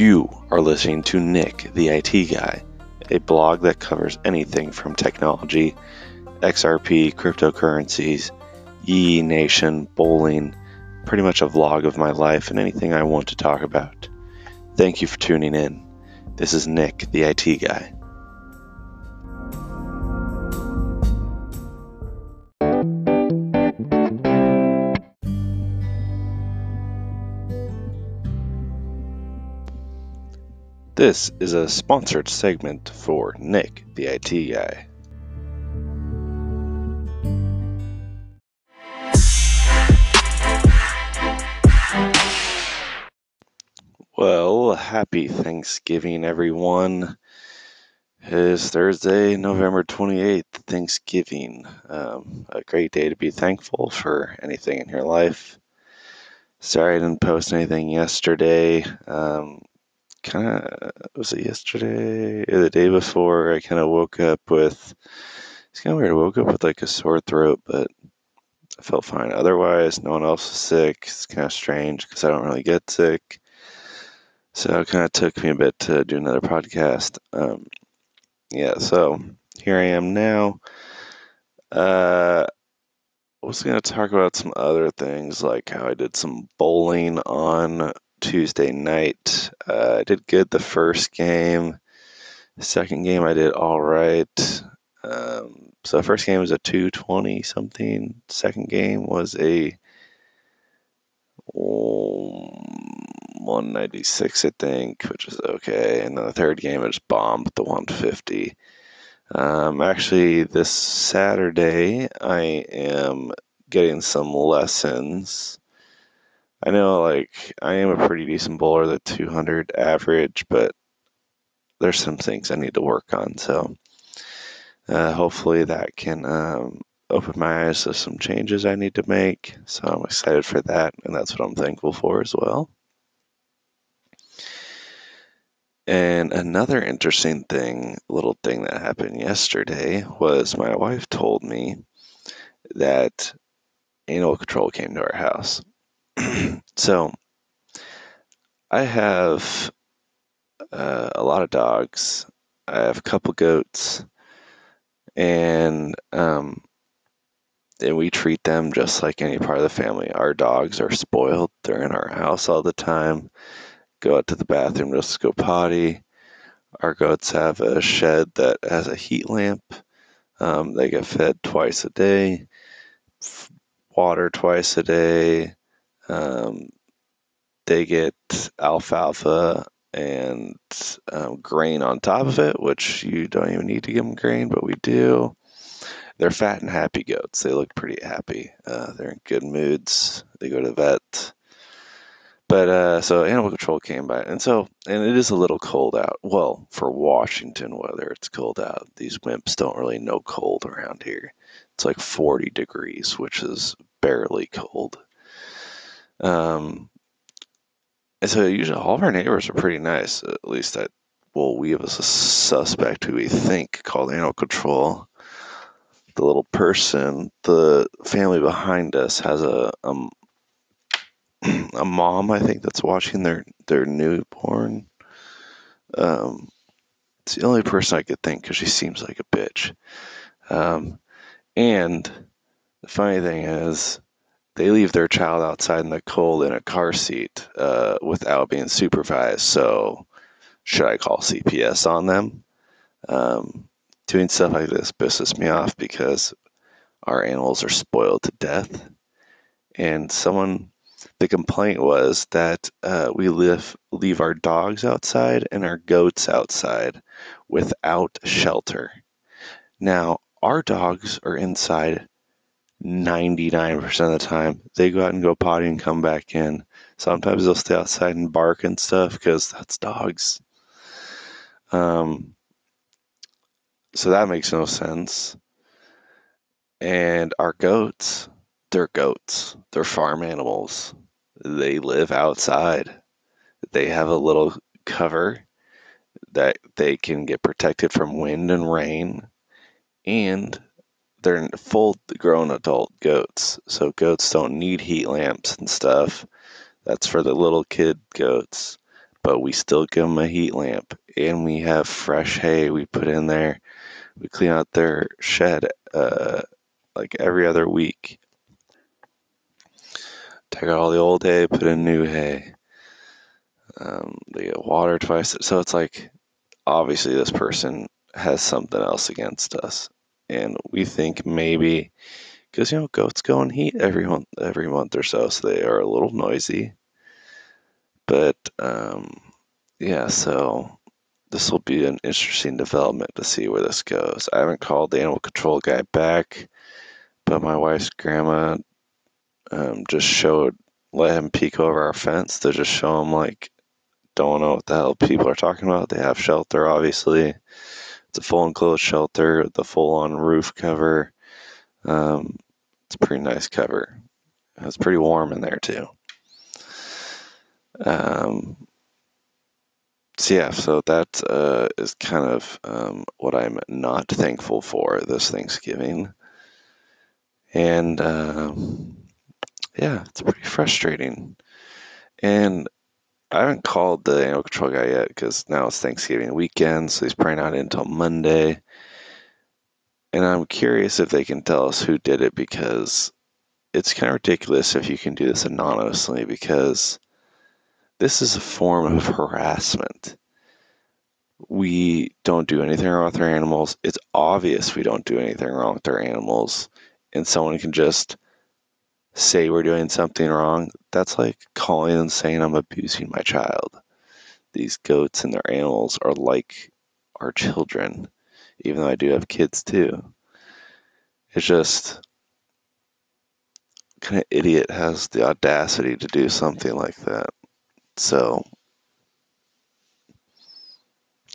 You are listening to Nick, the IT guy, a blog that covers anything from technology, XRP, cryptocurrencies, Yee Nation, bowling, pretty much a vlog of my life and anything I want to talk about. Thank you for tuning in. This is Nick, the IT guy. This is a sponsored segment for Nick, the IT guy. Well, happy Thanksgiving, everyone. It is Thursday, November 28th, Thanksgiving. Um, a great day to be thankful for anything in your life. Sorry I didn't post anything yesterday. Um, kind of was it yesterday or the day before? I kind of woke up with it's kind of weird. I woke up with like a sore throat, but I felt fine. Otherwise, no one else was sick. It's kind of strange because I don't really get sick. So it kind of took me a bit to do another podcast. Um, yeah, so here I am now. Uh, I was going to talk about some other things, like how I did some bowling on Tuesday night. Uh, I did good the first game. Second game, I did all right. Um, so first game was a 220 something. Second game was a 196, I think, which is okay. And then the third game, I just bombed the 150. Um, actually, this Saturday, I am getting some lessons I know, like, I am a pretty decent bowler, the 200 average, but there's some things I need to work on. So, uh, hopefully, that can um, open my eyes to some changes I need to make. So, I'm excited for that, and that's what I'm thankful for as well. And another interesting thing, little thing that happened yesterday was my wife told me that animal control came to our house. so I have uh, a lot of dogs. I have a couple goats, and um, and we treat them just like any part of the family. Our dogs are spoiled. They're in our house all the time. Go out to the bathroom just to go potty. Our goats have a shed that has a heat lamp. Um, they get fed twice a day, water twice a day. Um, they get alfalfa and um, grain on top of it, which you don't even need to give them grain, but we do. They're fat and happy goats. They look pretty happy. Uh, they're in good moods. They go to the vet. But uh, so animal control came by, and so and it is a little cold out. Well, for Washington weather, it's cold out. These wimps don't really know cold around here. It's like 40 degrees, which is barely cold. Um, and so usually all of our neighbors are pretty nice. At least that, well, we have a suspect who we think called animal control. The little person, the family behind us has a um, a mom, I think, that's watching their their newborn. Um, it's the only person I could think because she seems like a bitch. Um, and the funny thing is, they leave their child outside in the cold in a car seat uh, without being supervised. So, should I call CPS on them? Um, doing stuff like this pisses me off because our animals are spoiled to death. And someone, the complaint was that uh, we live, leave our dogs outside and our goats outside without shelter. Now, our dogs are inside 99% of the time. They go out and go potty and come back in. Sometimes they'll stay outside and bark and stuff because that's dogs. Um, so that makes no sense. And our goats, they're goats. They're farm animals. They live outside. They have a little cover that they can get protected from wind and rain. And they're full grown adult goats. So goats don't need heat lamps and stuff. That's for the little kid goats. but we still give them a heat lamp and we have fresh hay we put in there. We clean out their shed uh, like every other week. Take out all the old hay, put in new hay. Um, they get water twice. So it's like, obviously, this person has something else against us. And we think maybe, because, you know, goats go in heat every month, every month or so, so they are a little noisy. But, um, yeah, so this will be an interesting development to see where this goes. I haven't called the animal control guy back, but my wife's grandma um, just showed, let him peek over our fence to just show him, like, don't know what the hell people are talking about. They have shelter, obviously. It's a full enclosed shelter, the full on roof cover. Um, it's a pretty nice cover. It's pretty warm in there, too. Um, so yeah, so that uh, is kind of um, what I'm not thankful for this Thanksgiving, and um, yeah, it's pretty frustrating. And I haven't called the animal control guy yet because now it's Thanksgiving weekend, so he's probably not in until Monday. And I'm curious if they can tell us who did it because it's kind of ridiculous if you can do this anonymously because this is a form of harassment. We don't do anything wrong with our animals. It's obvious we don't do anything wrong with our animals. And someone can just say we're doing something wrong. That's like calling and saying I'm abusing my child. These goats and their animals are like our children, even though I do have kids too. It's just kind of idiot has the audacity to do something like that. So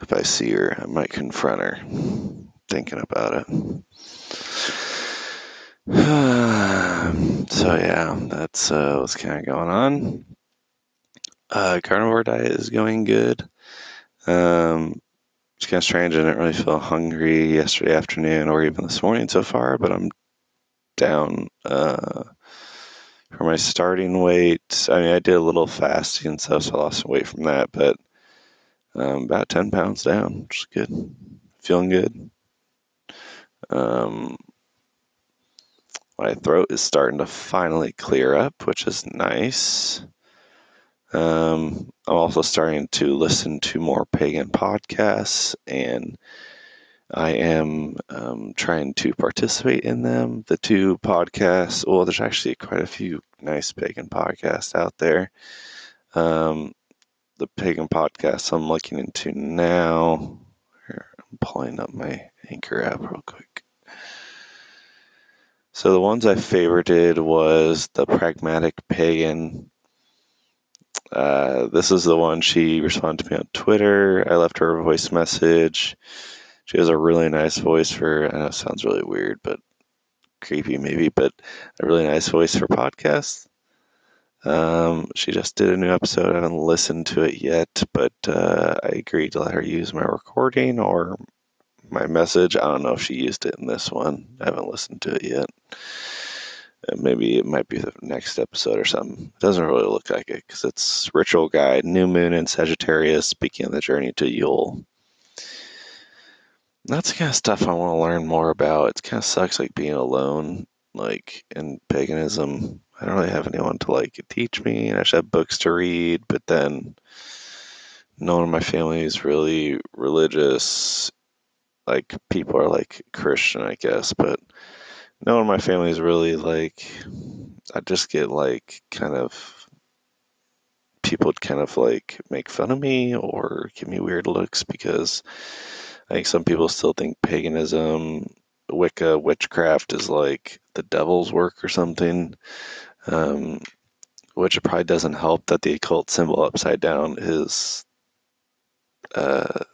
if I see her, I might confront her. Thinking about it. so yeah, that's uh, what's kind of going on. Uh, carnivore diet is going good. Um, it's kind of strange. I didn't really feel hungry yesterday afternoon or even this morning so far, but I'm down uh, for my starting weight. I mean, I did a little fasting and stuff, so I lost some weight from that, but um, about 10 pounds down, which is good. Feeling good. Um, my throat is starting to finally clear up, which is nice. Um, I'm also starting to listen to more pagan podcasts, and I am um, trying to participate in them. The two podcasts, well, there's actually quite a few nice pagan podcasts out there. Um, the pagan podcast I'm looking into now. Here, I'm pulling up my Anchor app real quick. So the ones I favorited was the Pragmatic Pagan. Uh, this is the one she responded to me on Twitter. I left her a voice message. She has a really nice voice for. I know it sounds really weird, but creepy maybe, but a really nice voice for podcasts. Um, she just did a new episode. I haven't listened to it yet, but uh, I agreed to let her use my recording or my message. I don't know if she used it in this one. I haven't listened to it yet. Maybe it might be the next episode or something. It doesn't really look like it because it's Ritual Guide, New Moon in Sagittarius, speaking of the journey to Yule. That's the kind of stuff I want to learn more about. It kind of sucks like being alone, like in paganism. I don't really have anyone to like teach me. And I should have books to read, but then no one in my family is really religious. Like people are like Christian, I guess, but no one in my family is really like. I just get like kind of people kind of like make fun of me or give me weird looks because I think some people still think paganism, Wicca, witchcraft is like the devil's work or something um, which it probably doesn't help that the occult symbol upside down is, uh,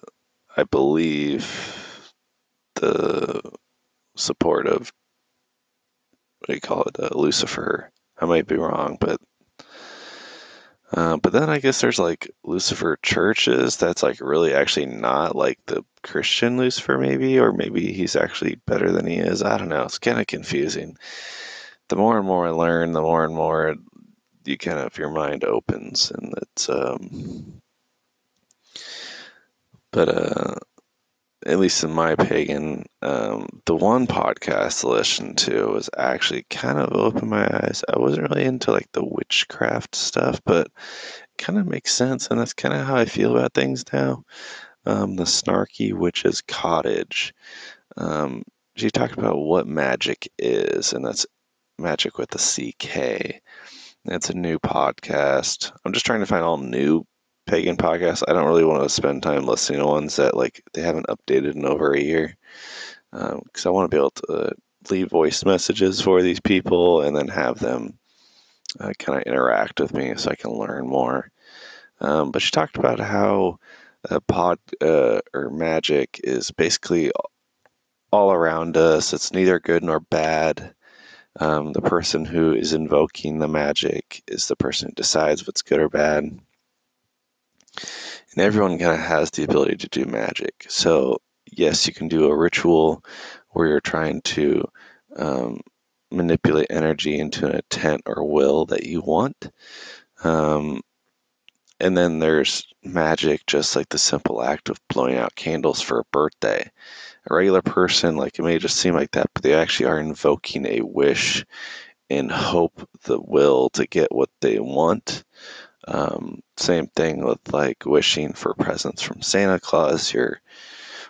I believe, the support of what do you call it, uh, Lucifer. I might be wrong, but uh, but then I guess there's like Lucifer churches that's like really actually not like the Christian Lucifer, maybe, or maybe he's actually better than he is. I don't know. It's kind of confusing the more and more I learn, the more and more you kind of your mind opens, and it's um, but uh, at least in my pagan, um, the one podcast to listen to was actually kind of opened my eyes. I wasn't really into like the witchcraft stuff, but it kind of makes sense, and that's kind of how I feel about things now. Um, the Snarky Witch's Cottage. Um, she talked about what magic is, and that's magick with the CK. It's a new podcast. I'm just trying to find all new pagan podcasts. I don't really want to spend time listening to ones that like they haven't updated in over a year because um, I want to be able to leave voice messages for these people and then have them uh, kind of interact with me so I can learn more. Um, but she talked about how uh, pod uh, or magic is basically all around us. It's neither good nor bad. Um, the person who is invoking the magic is the person who decides what's good or bad. And everyone kind of has the ability to do magic. So, yes, you can do a ritual where you're trying to um, manipulate energy into an intent or will that you want. Um, and then there's magic, just like the simple act of blowing out candles for a birthday a regular person, like it may just seem like that, but they actually are invoking a wish and hope the will to get what they want. Um, same thing with like wishing for presents from Santa Claus. You're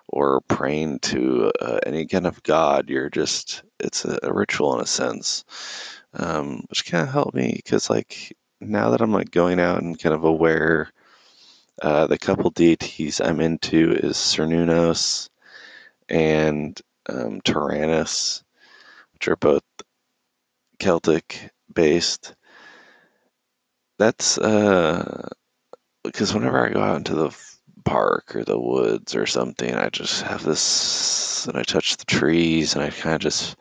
or praying to uh, any kind of God. You're just it's a, a ritual in a sense, um, which kind of helped me because like now that I'm like going out and kind of aware. Uh, the couple deities I'm into is Cernunnos and um, Taranis, which are both Celtic based. That's uh, because whenever I go out into the park or the woods or something, I just have this, and I touch the trees, and I kind of just,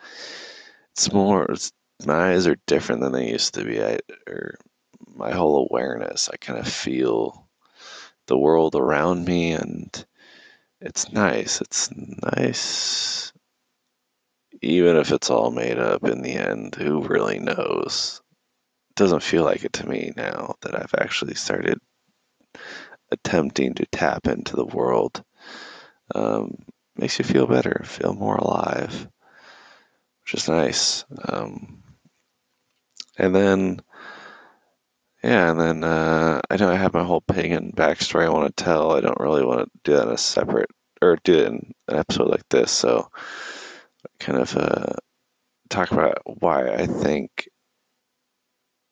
it's more, it's, my eyes are different than they used to be. I, or my whole awareness, I kind of feel the world around me and it's nice. It's nice. Even if it's all made up in the end, who really knows? Doesn't feel like it to me now that I've actually started attempting to tap into the world. Um, makes you feel better, feel more alive, which is nice. Um, and then yeah, and then uh, I know I have my whole pagan backstory I want to tell. I don't really want to do that in a separate or do it in an episode like this. So, kind of uh, talk about why I think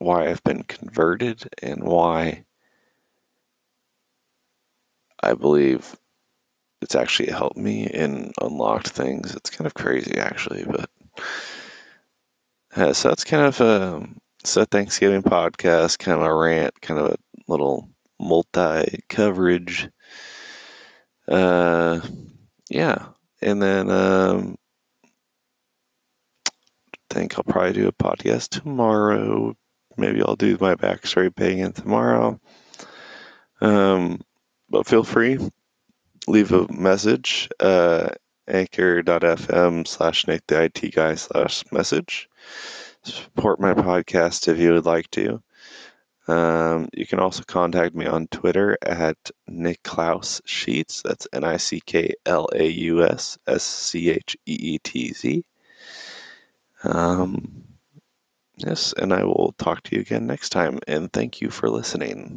why I've been converted and why I believe it's actually helped me and unlocked things. It's kind of crazy, actually, but uh, so that's kind of a um, so Thanksgiving podcast, kind of a rant, kind of a little multi coverage. Uh, yeah, and then um, I think I'll probably do a podcast tomorrow. Maybe I'll do my backstory in tomorrow. Um, but feel free, leave a message. Uh, anchor.fm slash Nate the IT guy slash message support my podcast if you would like to. Um, you can also contact me on Twitter at Nicklaus Scheetz. That's N I C K L A U S S C H E E T Z. Um, yes, and I will talk to you again next time. And thank you for listening.